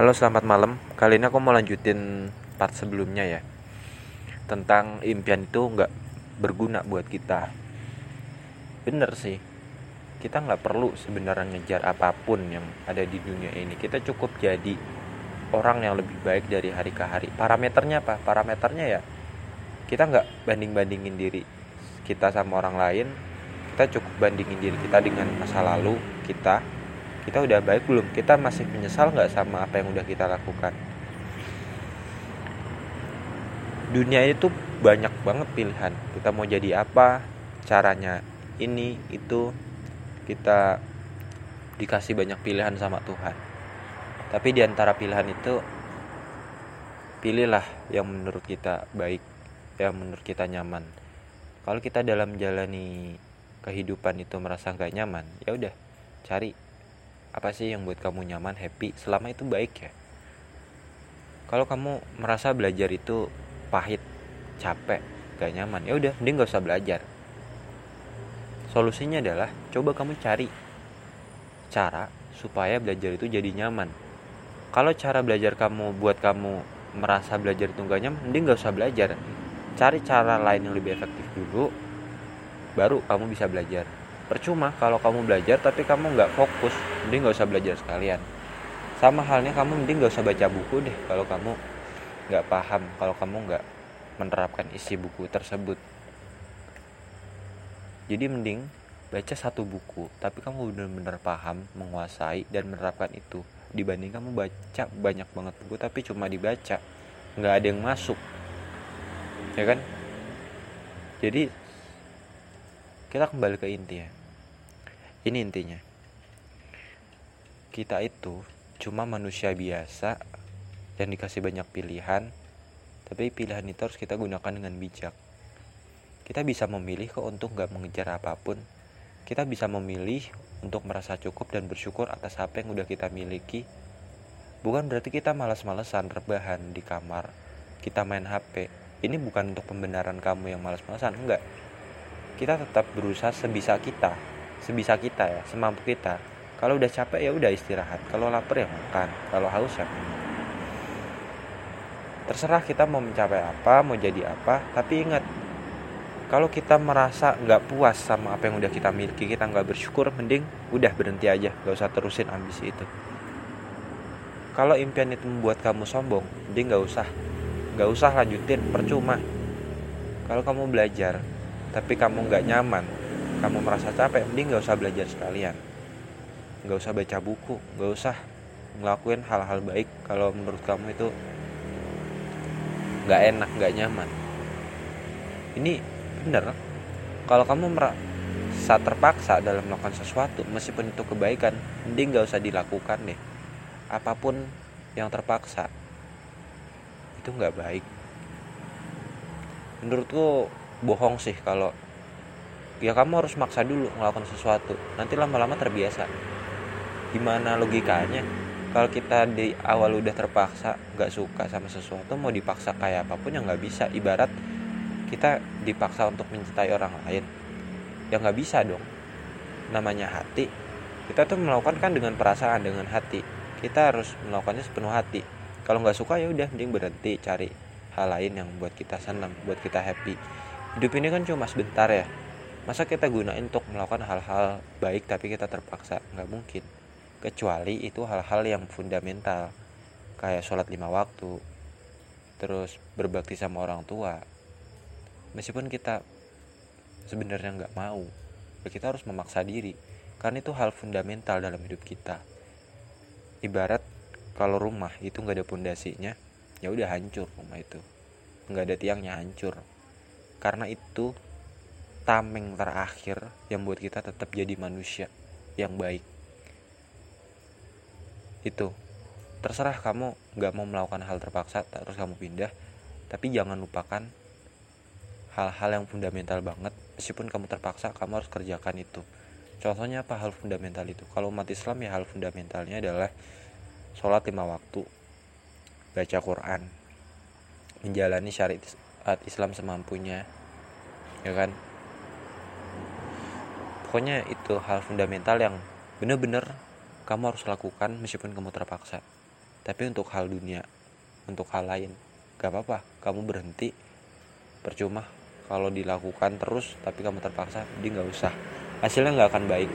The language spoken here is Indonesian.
Halo selamat malam. Kali ini aku mau lanjutin part sebelumnya ya. Tentang impian itu nggak berguna buat kita. Bener sih. Kita nggak perlu sebenarnya ngejar apa pun yang ada di dunia ini. Kita cukup jadi orang yang lebih baik dari hari ke hari. Parameternya apa? Parameternya ya Kita nggak banding-bandingin diri kita sama orang lain. Kita cukup bandingin diri kita dengan masa lalu kita kita udah baik belum? Kita masih menyesal nggak sama apa yang udah kita lakukan? Dunia itu banyak banget pilihan. Kita mau jadi apa caranya ini itu kita dikasih banyak pilihan sama Tuhan. Tapi di antara pilihan itu pilihlah yang menurut kita baik yang menurut kita nyaman. Kalau kita dalam menjalani kehidupan itu merasa nggak nyaman ya udah cari apa sih yang buat kamu nyaman happy? Selama itu baik ya. Kalau kamu merasa belajar itu pahit capek gak nyaman ya udah mending gak usah belajar. Solusinya adalah coba kamu cari cara supaya belajar itu jadi nyaman. Kalau cara belajar kamu buat kamu merasa belajar itu gak nyaman mending gak usah belajar. Cari cara lain yang lebih efektif dulu baru kamu bisa belajar percuma kalau kamu belajar tapi kamu nggak fokus. Mending nggak usah belajar sekalian. Sama halnya kamu mending nggak usah baca buku deh kalau kamu nggak paham kalau kamu nggak menerapkan isi buku tersebut. Jadi mending baca satu buku tapi kamu benar-benar paham menguasai dan menerapkan itu. Dibanding kamu baca banyak banget buku tapi cuma dibaca. Nggak ada yang masuk. Ya kan? Jadi kita kembali ke inti ya ini intinya. Kita itu cuma manusia biasa yang dikasih banyak pilihan, tapi pilihan itu harus kita gunakan dengan bijak. Kita bisa memilih kok untuk gak mengejar apa pun. Kita bisa memilih untuk merasa cukup dan bersyukur atas apa yang udah kita miliki. Bukan berarti kita malas-malesan rebahan di kamar, kita main HP. Ini bukan untuk pembenaran kamu yang malas-malesan, enggak. Kita tetap berusaha sebisa kita sebisa kita ya semampu kita. Kalau udah capek ya udah istirahat. Kalau lapar ya makan. Kalau haus ya minum. Terserah kita mau mencapai apa mau jadi apa tapi ingat kalau kita merasa nggak puas sama apa yang udah kita miliki kita nggak bersyukur mending udah berhenti aja. Gak usah terusin ambisi itu. Kalau impian itu membuat kamu sombong mending nggak usah. Nggak usah lanjutin percuma. Kalau kamu belajar tapi kamu nggak nyaman kamu merasa capek mending gak usah belajar sekalian. Gak usah baca buku gak usah ngelakuin hal-hal baik kalau menurut kamu itu gak enak gak nyaman. Ini bener. Kalau kamu merasa terpaksa dalam melakukan sesuatu meskipun itu kebaikan mending gak usah dilakukan deh. Apa pun yang terpaksa itu nggak baik. Menurutku bohong sih kalau ya kamu harus maksa dulu melakukan sesuatu. Nanti lama-lama terbiasa. Gimana logikanya? Kalau kita di awal udah terpaksa nggak suka sama sesuatu mau dipaksa kayak apa pun yang nggak bisa. Ibarat kita dipaksa untuk mencintai orang lain ya nggak bisa dong. Namanya hati kita tuh melakukan kan dengan perasaan dengan hati. Kita harus melakukannya sepenuh hati. Kalau nggak suka ya udah mending berhenti cari hal lain yang buat kita senang buat kita happy. Hidup ini kan cuma sebentar ya masa kita gunain untuk melakukan hal-hal baik tapi kita terpaksa? Nggak mungkin. Kecuali itu hal-hal yang fundamental. Kayak sholat lima waktu terus berbakti sama orang tua. Meskipun kita sebenarnya nggak mau ya kita harus memaksa diri. Karena itu hal fundamental dalam hidup kita. Ibarat kalau rumah itu nggak ada pondasinya ya udah hancur rumah itu. Nggak ada tiangnya hancur. Karena itu tameng terakhir yang buat kita tetap jadi manusia yang baik. Itu. Terserah kamu nggak mau melakukan hal terpaksa terus kamu pindah. Tapi jangan lupakan hal-hal yang fundamental banget. Meskipun kamu terpaksa kamu harus kerjakan itu. Contohnya apa hal fundamental itu? Kalau umat Islam ya hal fundamentalnya adalah sholat lima waktu baca Quran menjalani syariat Islam semampunya ya kan pokoknya itu hal fundamental yang bener-bener kamu harus lakukan meskipun kamu terpaksa. Tapi untuk hal dunia untuk hal lain gak apa-apa. Kamu berhenti percuma. Kalau dilakukan terus tapi kamu terpaksa jadi nggak usah. Hasilnya nggak akan baik